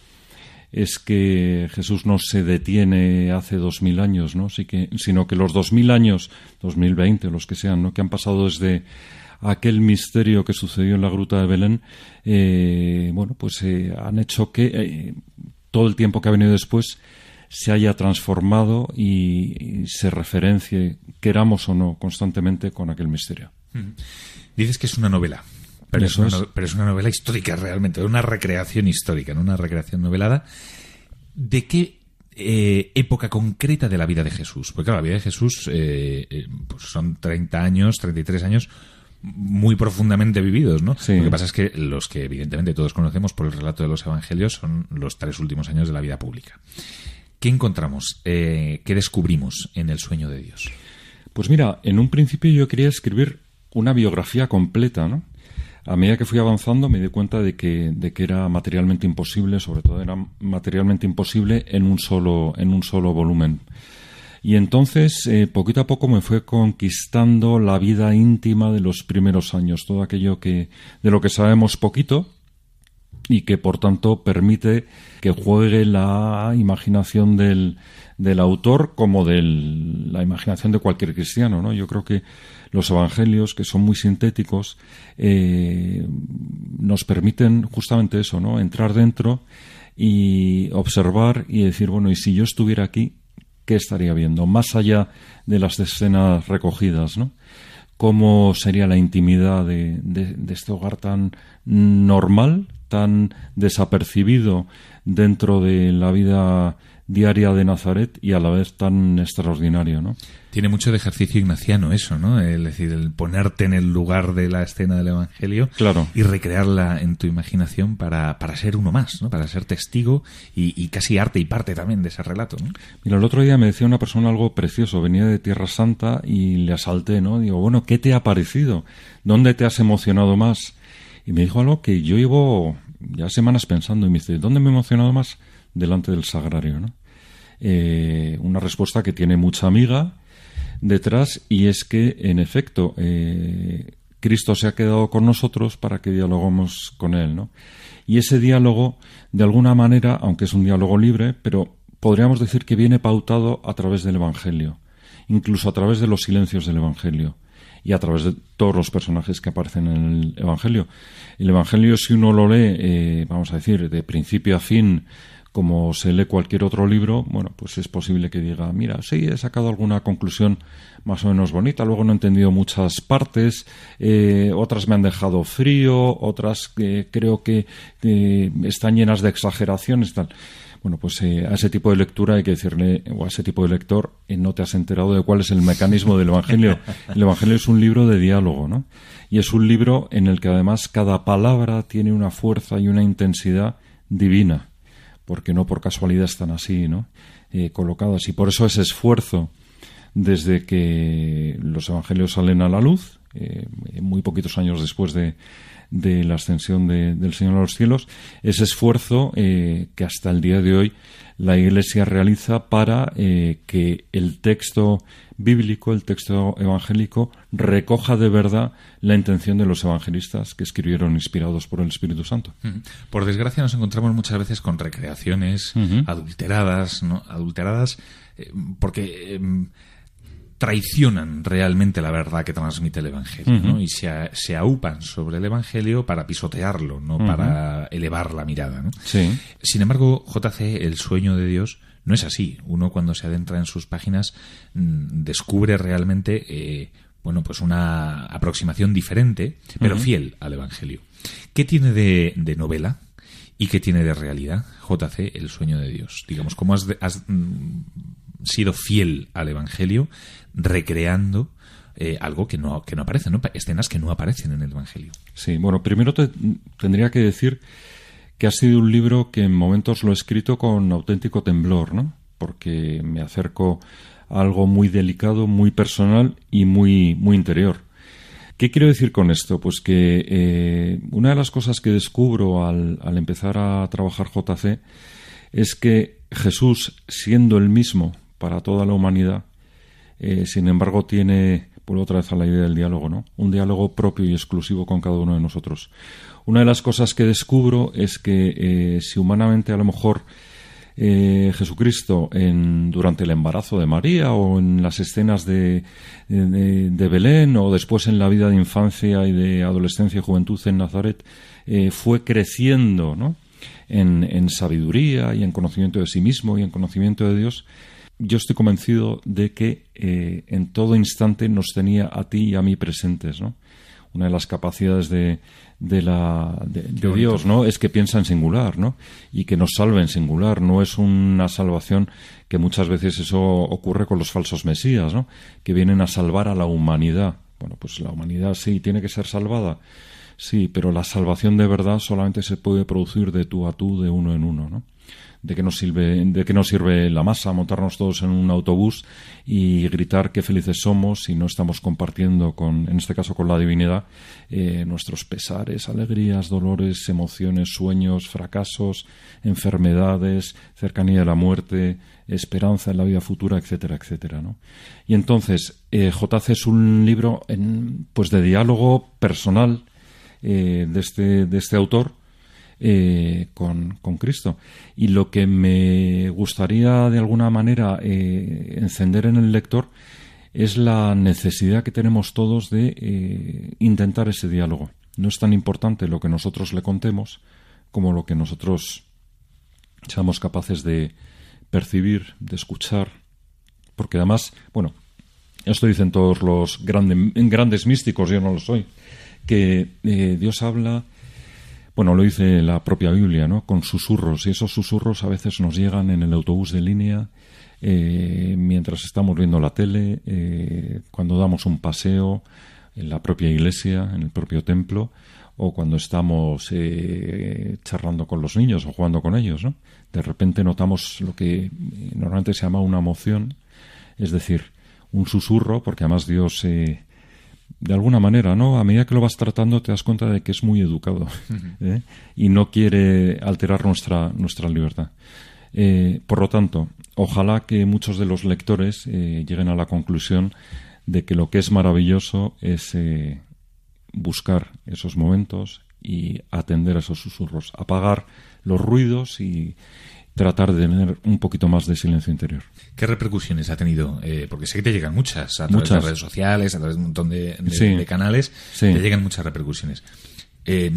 es que Jesús no se detiene hace dos mil años, ¿no? Que, sino que los dos mil años, 2020, los que sean, ¿no? que han pasado desde aquel misterio que sucedió en la gruta de Belén, eh, bueno, pues eh, han hecho que eh, todo el tiempo que ha venido después se haya transformado y, y, se referencie, queramos o no, constantemente con aquel misterio. Dices que es una novela. Pero es, una, es. pero es, una, novela histórica realmente, una recreación histórica, ¿no? una recreación novelada. ¿De qué eh, época concreta de la vida de Jesús? Porque claro, la vida de Jesús eh, pues son 30 años, 33 años, muy profundamente vividos, ¿no? Sí. Lo que pasa es que los que evidentemente todos conocemos por el relato de los evangelios son los tres últimos años de la vida pública. ¿Qué encontramos? Eh, ¿Qué descubrimos en el sueño de Dios? Pues mira, en un principio yo quería escribir una biografía completa, ¿no? A medida que fui avanzando me di cuenta de que, de que era materialmente imposible, sobre todo era materialmente imposible en un solo, en un solo volumen. Y entonces, eh, poquito a poco me fue conquistando la vida íntima de los primeros años, todo aquello que, de lo que sabemos poquito, y que por tanto permite que juegue la imaginación del, del autor como de la imaginación de cualquier cristiano. ¿no? Yo creo que los evangelios, que son muy sintéticos, eh, nos permiten justamente eso, ¿no? entrar dentro y observar y decir, bueno, y si yo estuviera aquí, ¿qué estaría viendo? Más allá de las escenas recogidas, ¿no? ¿Cómo sería la intimidad de, de, de este hogar tan normal, tan desapercibido dentro de la vida diaria de Nazaret y a la vez tan extraordinario, ¿no? Tiene mucho de ejercicio ignaciano eso, ¿no? Es decir, el ponerte en el lugar de la escena del Evangelio Claro. y recrearla en tu imaginación para, para ser uno más, ¿no? Para ser testigo y, y casi arte y parte también de ese relato, ¿no? Mira, el otro día me decía una persona algo precioso, venía de Tierra Santa y le asalté, ¿no? Digo, bueno, ¿qué te ha parecido? ¿Dónde te has emocionado más? Y me dijo algo que yo llevo ya semanas pensando y me dice, ¿dónde me he emocionado más? Delante del sagrario, ¿no? Eh, una respuesta que tiene mucha amiga detrás y es que, en efecto, eh, Cristo se ha quedado con nosotros para que dialogamos con Él, ¿no? Y ese diálogo, de alguna manera, aunque es un diálogo libre, pero podríamos decir que viene pautado a través del Evangelio, incluso a través de los silencios del Evangelio y a través de todos los personajes que aparecen en el Evangelio. El Evangelio, si uno lo lee, eh, vamos a decir, de principio a fin, como se lee cualquier otro libro, bueno, pues es posible que diga, mira, sí, he sacado alguna conclusión más o menos bonita, luego no he entendido muchas partes, eh, otras me han dejado frío, otras que creo que, que están llenas de exageraciones tal. Bueno, pues eh, a ese tipo de lectura hay que decirle, o a ese tipo de lector, eh, no te has enterado de cuál es el mecanismo del Evangelio. El Evangelio es un libro de diálogo, ¿no? Y es un libro en el que además cada palabra tiene una fuerza y una intensidad divina, porque no por casualidad están así, ¿no? Eh, colocadas. Y por eso ese esfuerzo desde que los Evangelios salen a la luz, eh, muy poquitos años después de, de la ascensión de, del Señor a los cielos, ese esfuerzo eh, que hasta el día de hoy la Iglesia realiza para eh, que el texto bíblico, el texto evangélico, recoja de verdad la intención de los evangelistas que escribieron inspirados por el Espíritu Santo. Por desgracia nos encontramos muchas veces con recreaciones adulteradas, ¿no? Adulteradas eh, porque... traicionan realmente la verdad que transmite el Evangelio ¿no? Y se, a- se aupan sobre el Evangelio para pisotearlo, no para elevar la mirada. ¿no? Sí. Sin embargo, JC, el sueño de Dios, no es así. Uno cuando se adentra en sus páginas mm, descubre realmente eh, bueno, pues una aproximación diferente, pero fiel al Evangelio. ¿Qué tiene de, de novela? ¿Y qué tiene de realidad, JC, el sueño de Dios? Digamos, ¿cómo has, has, mm, sido fiel al Evangelio recreando eh, algo que no, que no aparece, ¿no? escenas que no aparecen en el Evangelio? Sí, bueno, primero te- tendría que decir que ha sido un libro que en momentos lo he escrito con auténtico temblor, ¿no? Porque me acerco a algo muy delicado, muy personal y muy, muy interior. ¿Qué quiero decir con esto? Pues que eh, una de las cosas que descubro al, al empezar a trabajar JC es que Jesús, siendo el mismo para toda la humanidad, eh, sin embargo, tiene, vuelvo otra vez a la idea del diálogo, ¿no? Un diálogo propio y exclusivo con cada uno de nosotros. Una de las cosas que descubro es que eh, si humanamente a lo mejor eh, Jesucristo en, durante el embarazo de María o en las escenas de, de, Belén o después en la vida de infancia y de adolescencia y juventud en Nazaret fue creciendo, ¿no? En, en sabiduría y en conocimiento de sí mismo y en conocimiento de Dios, yo estoy convencido de que eh, en todo instante nos tenía a ti y a mí presentes, ¿no? Una de las capacidades de, de, la, de, de. Dios, ¿no? Es que piensa en singular, ¿no? Y que nos salve en singular. No es una salvación que muchas veces eso ocurre con los falsos mesías, ¿no? Que vienen a salvar a la humanidad. Bueno, pues la humanidad sí tiene que ser salvada, sí, pero la salvación de verdad solamente se puede producir de tú a tú, de uno en uno, ¿no? De qué nos sirve, de qué nos sirve la masa, montarnos todos en un autobús y gritar qué felices somos si no estamos compartiendo con, en este caso con la divinidad, eh, nuestros pesares, alegrías, dolores, emociones, sueños, fracasos, enfermedades, cercanía de la muerte, esperanza en la vida futura, etcétera, etcétera, ¿no? Y entonces, eh, JC es un libro en, pues de diálogo personal eh, de, este, de este autor eh, con, Cristo. Y lo que me gustaría de alguna manera eh, encender en el lector es la necesidad que tenemos todos de eh, intentar ese diálogo. No es tan importante lo que nosotros le contemos como lo que nosotros seamos capaces de percibir, de escuchar, porque además, bueno, esto dicen todos los grandes místicos, yo no lo soy, que Dios habla bueno, lo dice la propia Biblia, ¿no? Con susurros. Y esos susurros a veces nos llegan en el autobús de línea, eh, mientras estamos viendo la tele, eh, cuando damos un paseo en la propia iglesia, en el propio templo, o cuando estamos eh, charlando con los niños o jugando con ellos, ¿no? De repente notamos lo que normalmente se llama una emoción, es decir, un susurro, porque además Dios de alguna manera, ¿no? A medida que lo vas tratando te das cuenta de que es muy educado ¿eh? y no quiere alterar nuestra, nuestra libertad. Eh, por lo tanto, ojalá que muchos de los lectores eh, lleguen a la conclusión de que lo que es maravilloso es buscar esos momentos y atender a esos susurros, apagar los ruidos y, tratar de tener un poquito más de silencio interior. ¿Qué repercusiones ha tenido? Eh, porque sé que te llegan muchas, a través de redes sociales, a través de un montón de, canales, te llegan muchas repercusiones. Eh,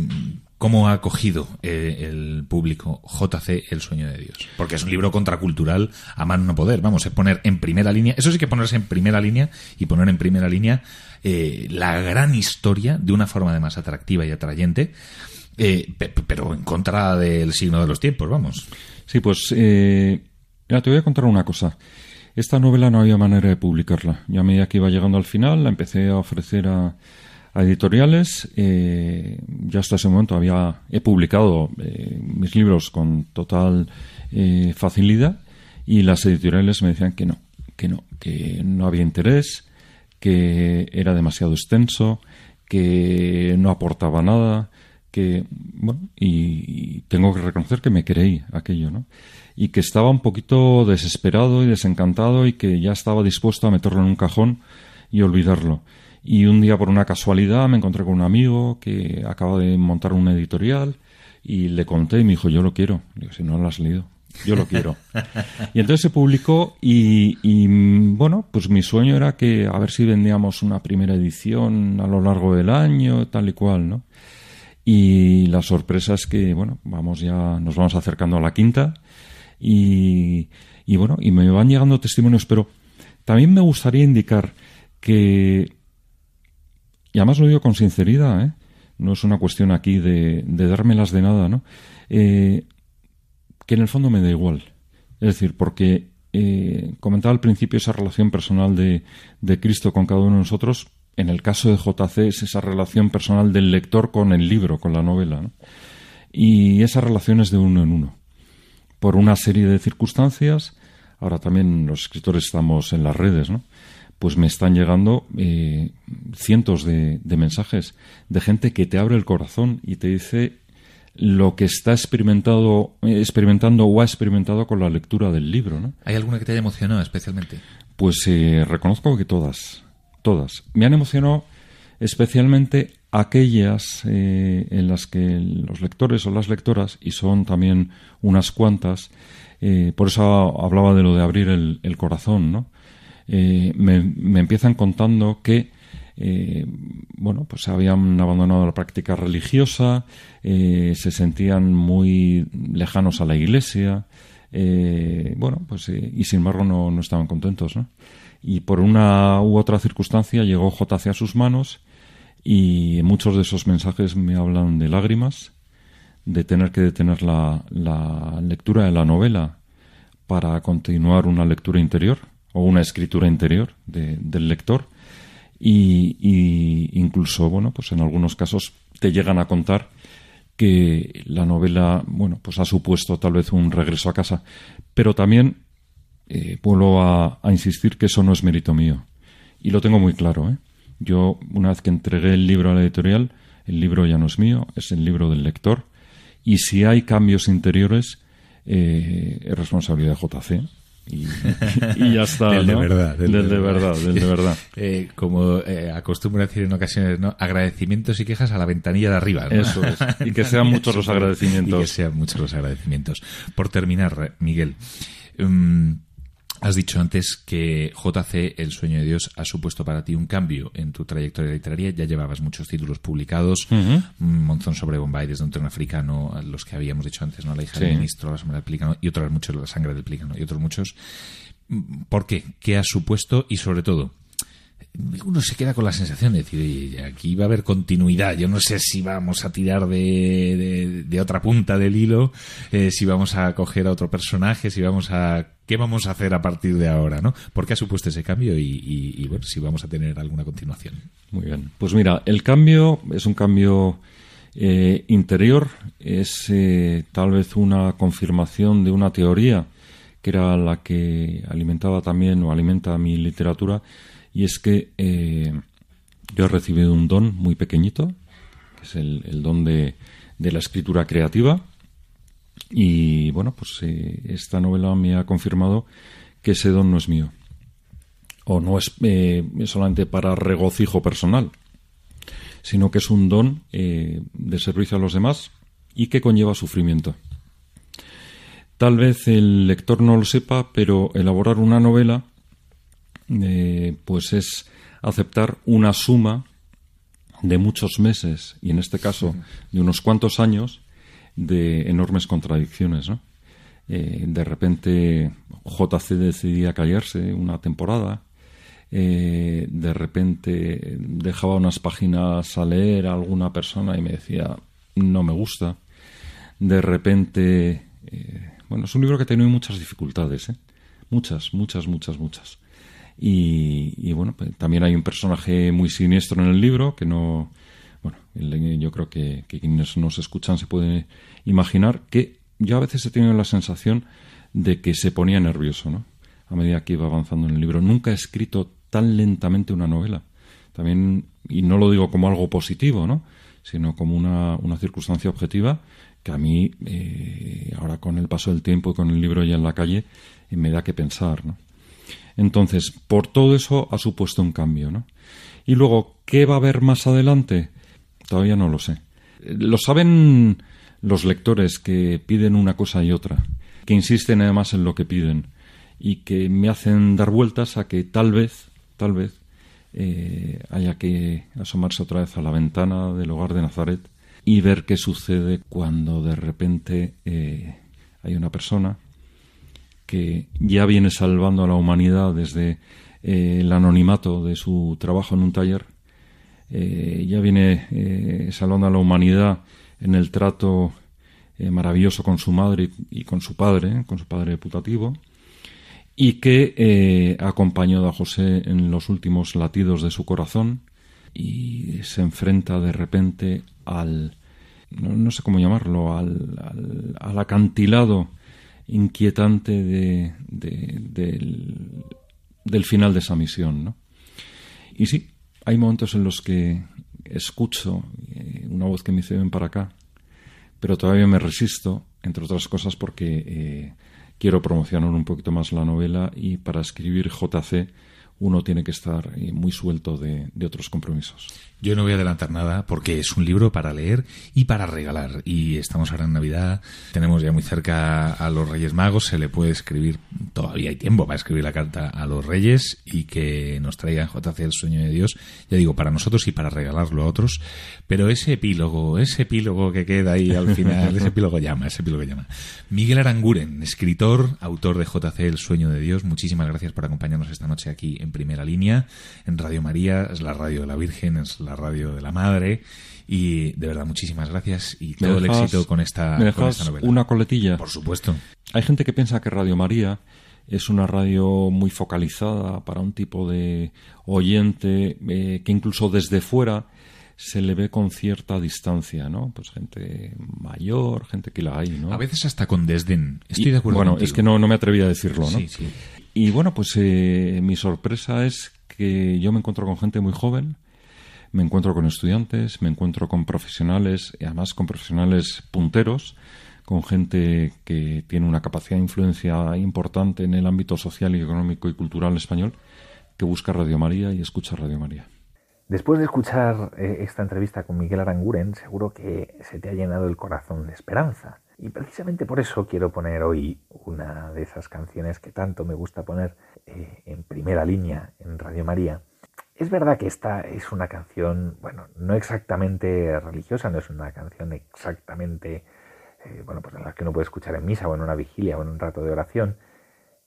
¿Cómo ha acogido eh, el público JC El sueño de Dios? Porque es un libro contracultural a mano no poder. Vamos, es poner en primera línea, eso sí que ponerse en primera línea y poner en primera línea la gran historia de una forma además atractiva y atrayente, pero en contra del signo de los tiempos, vamos. Sí, pues eh, te voy a contar una cosa. Esta novela no había manera de publicarla. Ya a medida que iba llegando al final, la empecé a ofrecer a, editoriales. Eh, ya hasta ese momento había he publicado eh, mis libros con total eh, facilidad y las editoriales me decían que no, que no, que no había interés, que era demasiado extenso, que no aportaba nada, que, bueno, y, tengo que reconocer que me creí aquello, ¿no? Y que estaba un poquito desesperado y desencantado y que ya estaba dispuesto a meterlo en un cajón y olvidarlo. Y un día, por una casualidad, me encontré con un amigo que acaba de montar una editorial y le conté y me dijo, yo lo quiero. Digo, si no lo has leído, yo lo quiero. [LAUGHS] y entonces se publicó y, y, bueno, pues mi sueño era que a ver si vendíamos una primera edición a lo largo del año, tal y cual, ¿no? Y la sorpresa es que, bueno, vamos ya, nos vamos acercando a la quinta y, bueno, y me van llegando testimonios, pero también me gustaría indicar que, y además lo digo con sinceridad, ¿eh? no es una cuestión aquí de, de dármelas de nada, ¿no? Eh, que en el fondo me da igual. Es decir, porque eh, comentaba al principio esa relación personal de, de Cristo con cada uno de nosotros, en el caso de JC es esa relación personal del lector con el libro, con la novela. Y esa relación es de uno en uno. Por una serie de circunstancias, ahora también los escritores estamos en las redes, ¿no? pues me están llegando eh, cientos de, mensajes de gente que te abre el corazón y te dice lo que está experimentado, experimentando o ha experimentado con la lectura del libro. ¿no? ¿Hay alguna que te haya emocionado especialmente? Pues eh, reconozco que todas todas. Me han emocionado especialmente aquellas eh, en las que los lectores o las lectoras, y son también unas cuantas, eh, por eso hablaba de lo de abrir el, corazón, ¿no? Eh, me, empiezan contando que bueno, pues habían abandonado la práctica religiosa, se sentían muy lejanos a la iglesia, bueno, pues y sin embargo no, no estaban contentos, ¿no? y por una u otra circunstancia llegó J a sus manos y muchos de esos mensajes me hablan de lágrimas, de tener que detener la, lectura de la novela para continuar una lectura interior o una escritura interior del lector y incluso, bueno, pues en algunos casos te llegan a contar que la novela, bueno, pues ha supuesto tal vez un regreso a casa, pero también eh, vuelvo a, insistir que eso no es mérito mío. Y lo tengo muy claro, ¿eh? Yo, una vez que entregué el libro a la editorial, el libro ya no es mío, es el libro del lector. Y si hay cambios interiores, eh, es responsabilidad de JC. Y, [LAUGHS] y, ya está. del ¿no? de verdad. Del, del de verdad, del de verdad. [LAUGHS] Eh, como eh, acostumbro a decir en ocasiones, ¿no? Agradecimientos y quejas a la ventanilla de arriba. ¿no? Eso es. [LAUGHS] Y que sean muchos los agradecimientos. Y que sean muchos los agradecimientos. Por terminar, Miguel. Um, Has dicho antes que JC, El sueño de Dios, ha supuesto para ti un cambio en tu trayectoria literaria. Ya llevabas muchos títulos publicados, Uh -huh. Monzón sobre Bombay, desde un tren africano, los que habíamos dicho antes, ¿no? La hija Sí. del ministro, La sombra del pelícano, y otros muchos, La sangre del pelícano, y otros muchos. ¿Por qué? ¿Qué ha supuesto? Y sobre todo, uno se queda con la sensación de decir, "Oye, aquí va a haber continuidad. Yo no sé si vamos a tirar de, de, otra punta del hilo, eh, si vamos a coger a otro personaje, si vamos a... ¿Qué vamos a hacer a partir de ahora? ¿no? ¿Por qué ha supuesto ese cambio? Y bueno, si vamos a tener alguna continuación. Muy bien. Pues mira, el cambio es un cambio eh, interior, es eh, tal vez una confirmación de una teoría que era la que alimentaba también o alimenta mi literatura, y es que eh, yo he recibido un don muy pequeñito, que es el, don de, la escritura creativa. Y bueno, pues eh, esta novela me ha confirmado que ese don no es mío. O no es eh, solamente para regocijo personal, sino que es un don de servicio a los demás y que conlleva sufrimiento. Tal vez el lector no lo sepa, pero elaborar una novela eh, pues es aceptar una suma de muchos meses y en este caso de unos cuantos años de enormes contradicciones ¿no? eh, de repente JC decidía callarse una temporada eh, de repente dejaba unas páginas a leer a alguna persona y me decía no me gusta de repente eh, bueno es un libro que ha tenido muchas dificultades ¿eh? muchas muchas muchas muchas y, y, bueno, pues, también hay un personaje muy siniestro en el libro que no. Bueno, yo creo que, que, quienes nos escuchan se pueden imaginar que yo a veces he tenido la sensación de que se ponía nervioso, ¿no? A medida que iba avanzando en el libro. Nunca he escrito tan lentamente una novela. También, y no lo digo como algo positivo, ¿no? Sino como una, una circunstancia objetiva que a mí, eh, ahora con el paso del tiempo y con el libro ya en la calle, eh, me da que pensar, ¿no? Entonces, por todo eso ha supuesto un cambio, ¿no? Y luego, ¿qué va a haber más adelante? Todavía no lo sé. Lo saben los lectores que piden una cosa y otra, que insisten además en lo que piden y que me hacen dar vueltas a que tal vez, tal vez, eh, haya que asomarse otra vez a la ventana del hogar de Nazaret y ver qué sucede cuando de repente eh, hay una persona que ya viene salvando a la humanidad desde eh, el anonimato de su trabajo en un taller, eh, ya viene eh, salvando a la humanidad en el trato maravilloso con su madre y, con su padre, con su padre putativo, y que ha acompañado a José en los últimos latidos de su corazón y se enfrenta de repente al, no, sé cómo llamarlo, al, al acantilado inquietante de, de, del, final de esa misión. ¿no? Y sí, hay momentos en los que escucho eh, una voz que me dice ven para acá, pero todavía me resisto, entre otras cosas porque eh, quiero promocionar un poquito más la novela y para escribir JC uno tiene que estar eh, muy suelto de, otros compromisos. Yo no voy a adelantar nada porque es un libro para leer y para regalar. Y estamos ahora en Navidad, tenemos ya muy cerca a los Reyes Magos, se le puede escribir, todavía hay tiempo para escribir la carta a los Reyes y que nos traigan JC el sueño de Dios, ya digo, para nosotros y para regalarlo a otros. Pero ese epílogo, ese epílogo que queda ahí al final, ese epílogo llama, ese epílogo llama. Miguel Aranguren, escritor, autor de JC el sueño de Dios, muchísimas gracias por acompañarnos esta noche aquí en primera línea, en Radio María, es la radio de la Virgen, es la radio de la Madre. Y de verdad, muchísimas gracias y todo dejas, el éxito con esta, ¿me con esta novela. Una coletilla. Por supuesto. Hay gente que piensa que Radio María es una radio muy focalizada para un tipo de oyente eh, que incluso desde fuera se le ve con cierta distancia, ¿no? Pues gente mayor, gente que la hay, ¿no? A veces hasta con desdén. Estoy de acuerdo. Bueno, es que no, no me atreví a decirlo, ¿no? Sí, sí. Y bueno, pues eh, mi sorpresa es que yo me encuentro con gente muy joven, me encuentro con estudiantes, me encuentro con profesionales, y además con profesionales punteros, con gente que tiene una capacidad de influencia importante en el ámbito social y económico y cultural español, que busca Radio María y escucha Radio María. Después de escuchar eh, esta entrevista con Miguel Aranguren, seguro que se te ha llenado el corazón de esperanza. Y precisamente por eso quiero poner hoy una de esas canciones que tanto me gusta poner eh, en primera línea en Radio María. Es verdad que esta es una canción, bueno, no exactamente religiosa, no es una canción exactamente, eh, bueno, pues en la que uno puede escuchar en misa o en una vigilia o en un rato de oración,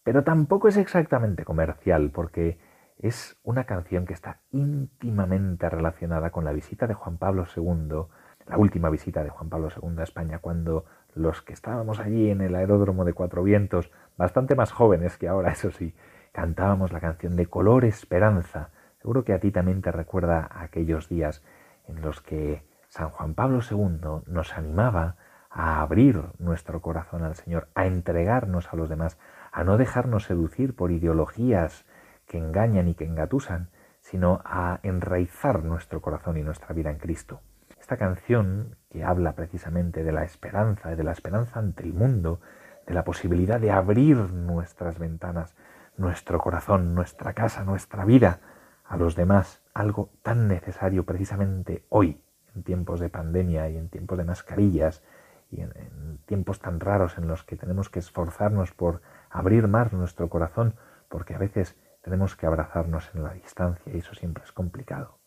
pero tampoco es exactamente comercial, porque es una canción que está íntimamente relacionada con la visita de Juan Pablo II, la última visita de Juan Pablo II a España, cuando los que estábamos allí en el aeródromo de Cuatro Vientos, bastante más jóvenes que ahora, eso sí, cantábamos la canción de Color Esperanza. Seguro que a ti también te recuerda aquellos días en los que San Juan Pablo II nos animaba a abrir nuestro corazón al Señor, a entregarnos a los demás, a no dejarnos seducir por ideologías que engañan y que engatusan, sino a enraizar nuestro corazón y nuestra vida en Cristo. Esta canción, que habla precisamente de la esperanza, de la esperanza ante el mundo, de la posibilidad de abrir nuestras ventanas, nuestro corazón, nuestra casa, nuestra vida a los demás, algo tan necesario precisamente hoy, en tiempos de pandemia y en tiempos de mascarillas y en, tiempos tan raros en los que tenemos que esforzarnos por abrir más nuestro corazón, porque a veces tenemos que abrazarnos en la distancia y eso siempre es complicado.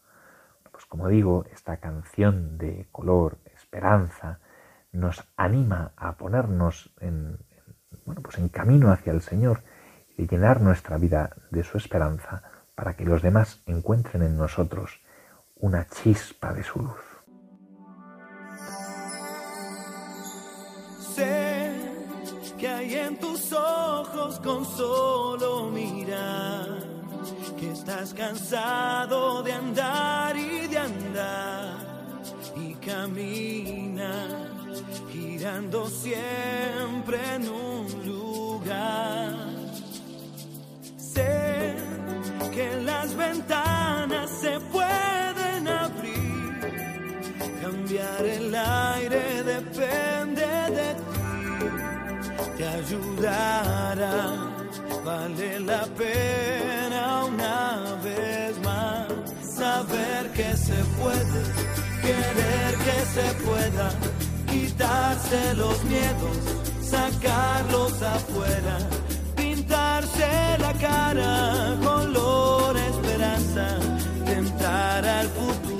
Pues como digo, esta canción de color, esperanza, nos anima a ponernos en, bueno, pues en camino hacia el Señor y llenar nuestra vida de su esperanza para que los demás encuentren en nosotros una chispa de su luz. Sé que hay en tus ojos con solo mirar que estás cansado de andar y de andar y camina girando siempre en un lugar. Que las ventanas se pueden abrir, cambiar el aire depende de ti te ayudará. Vale la pena una vez más saber que se puede, querer que se pueda, quitarse los miedos, sacarlos afuera, pintarse la cara tentar al futuro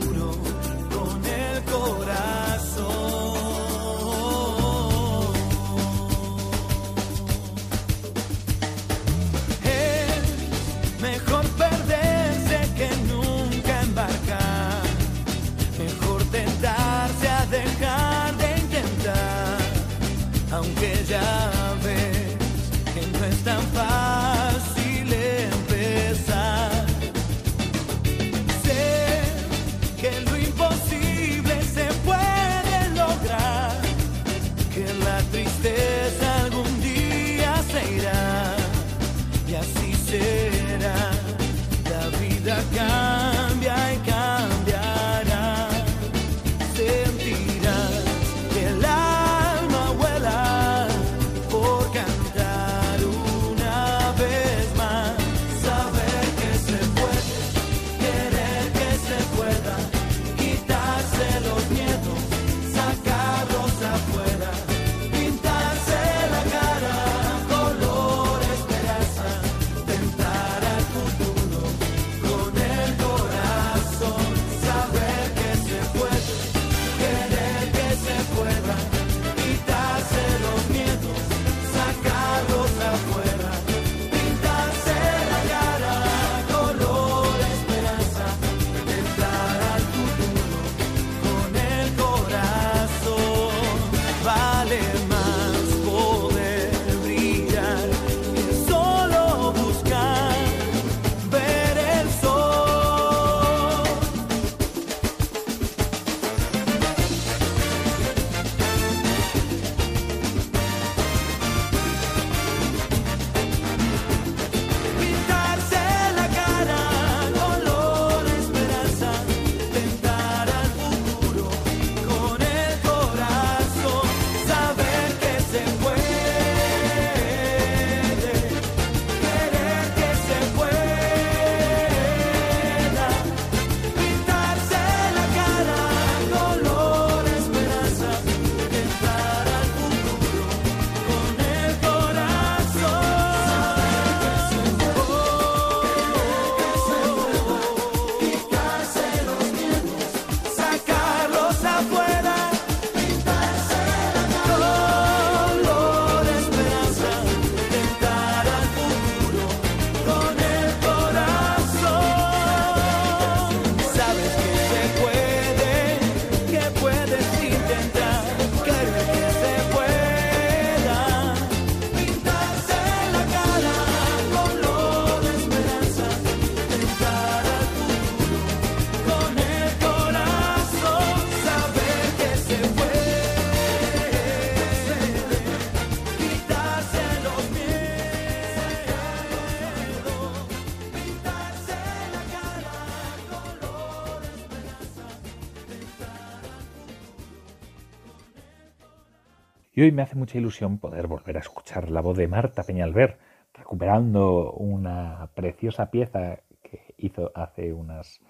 Y hoy me hace mucha ilusión poder volver a escuchar la voz de Marta Peñalver, recuperando una preciosa pieza que hizo hace unos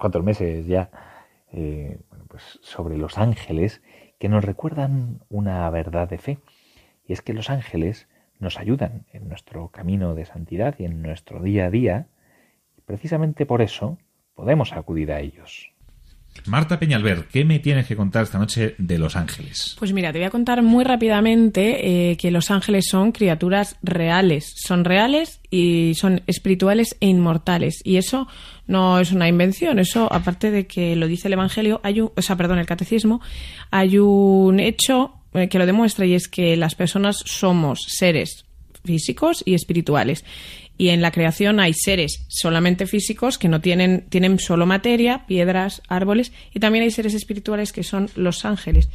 cuantos meses ya, eh, pues sobre los ángeles, que nos recuerdan una verdad de fe. Y es que los ángeles nos ayudan en nuestro camino de santidad y en nuestro día a día. Y precisamente por eso podemos acudir a ellos. Marta Peñalver, ¿qué me tienes que contar esta noche de los ángeles? Pues mira, te voy a contar muy rápidamente eh, que los ángeles son criaturas reales, son reales y son espirituales e inmortales. Y eso no es una invención, eso aparte de que lo dice el Evangelio, hay un, o sea, perdón, el Catecismo, hay un hecho eh, que lo demuestra y es que las personas somos seres físicos y espirituales y en la creación hay seres solamente físicos que no tienen, tienen solo materia, piedras, árboles, y también hay seres espirituales que son los ángeles.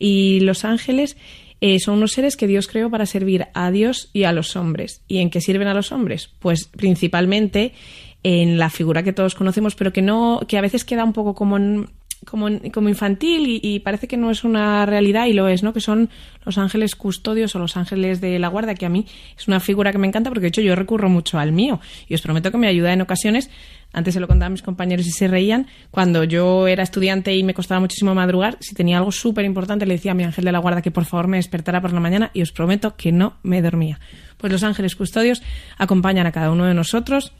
Y los ángeles eh, son unos seres que Dios creó para servir a Dios y a los hombres. ¿Y en qué sirven a los hombres? Pues principalmente en la figura que todos conocemos, pero que no, que a veces queda un poco como en, como, como infantil y, parece que no es una realidad y lo es, ¿no? Que son los ángeles custodios o los ángeles de la guarda, que a mí es una figura que me encanta porque de hecho yo recurro mucho al mío y os prometo que me ayuda en ocasiones. Antes se lo contaba a mis compañeros y se reían. Cuando yo era estudiante y me costaba muchísimo madrugar, si tenía algo súper importante, le decía a mi ángel de la guarda que por favor me despertara por la mañana y os prometo que no me dormía. Pues los ángeles custodios acompañan a cada uno de nosotros.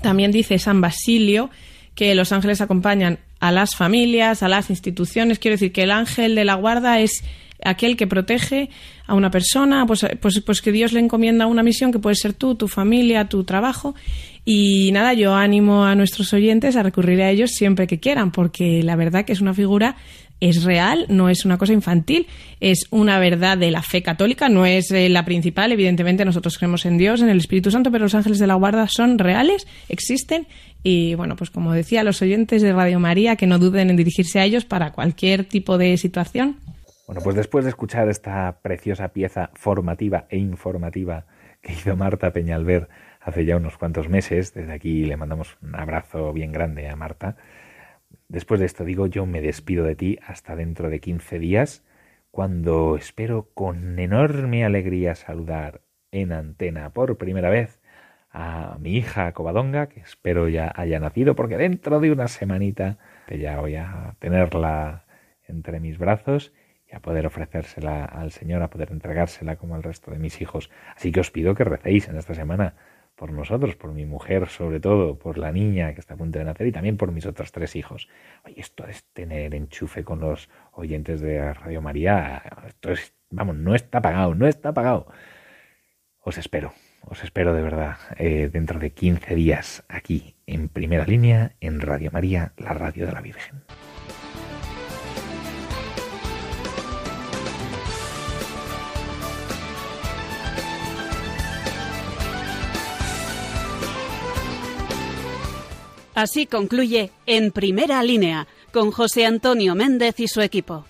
También dice San Basilio que los ángeles acompañan a las familias, a las instituciones. Quiero decir que el ángel de la guarda es aquel que protege a una persona, pues, pues, pues que Dios le encomienda una misión que puede ser tú, tu familia, tu trabajo. Y nada, yo animo a nuestros oyentes a recurrir a ellos siempre que quieran, porque la verdad que es una figura es real, no es una cosa infantil, es una verdad de la fe católica, no es eh, la principal, evidentemente nosotros creemos en Dios, en el Espíritu Santo, pero los ángeles de la guarda son reales, existen y bueno, pues como decía, los oyentes de Radio María que no duden en dirigirse a ellos para cualquier tipo de situación. Bueno, pues después de escuchar esta preciosa pieza formativa e informativa que hizo Marta Peñalver hace ya unos cuantos meses, desde aquí le mandamos un abrazo bien grande a Marta. Después de esto digo, yo me despido de ti hasta dentro de 15 días, cuando espero con enorme alegría saludar en antena por primera vez a mi hija Covadonga, que espero ya haya nacido, porque dentro de una semanita ya voy a tenerla entre mis brazos y a poder ofrecérsela al Señor, a poder entregársela como al resto de mis hijos. Así que os pido que recéis en esta semana por nosotros, por mi mujer sobre todo, por la niña que está a punto de nacer y también por mis otros tres hijos. Oye, esto es tener enchufe con los oyentes de Radio María. Esto es, vamos, no está pagado, no está pagado. Os espero. Os espero de verdad eh, dentro de 15 días aquí en primera línea en Radio María, la radio de la Virgen. Así concluye En Primera Línea con José Antonio Méndez y su equipo.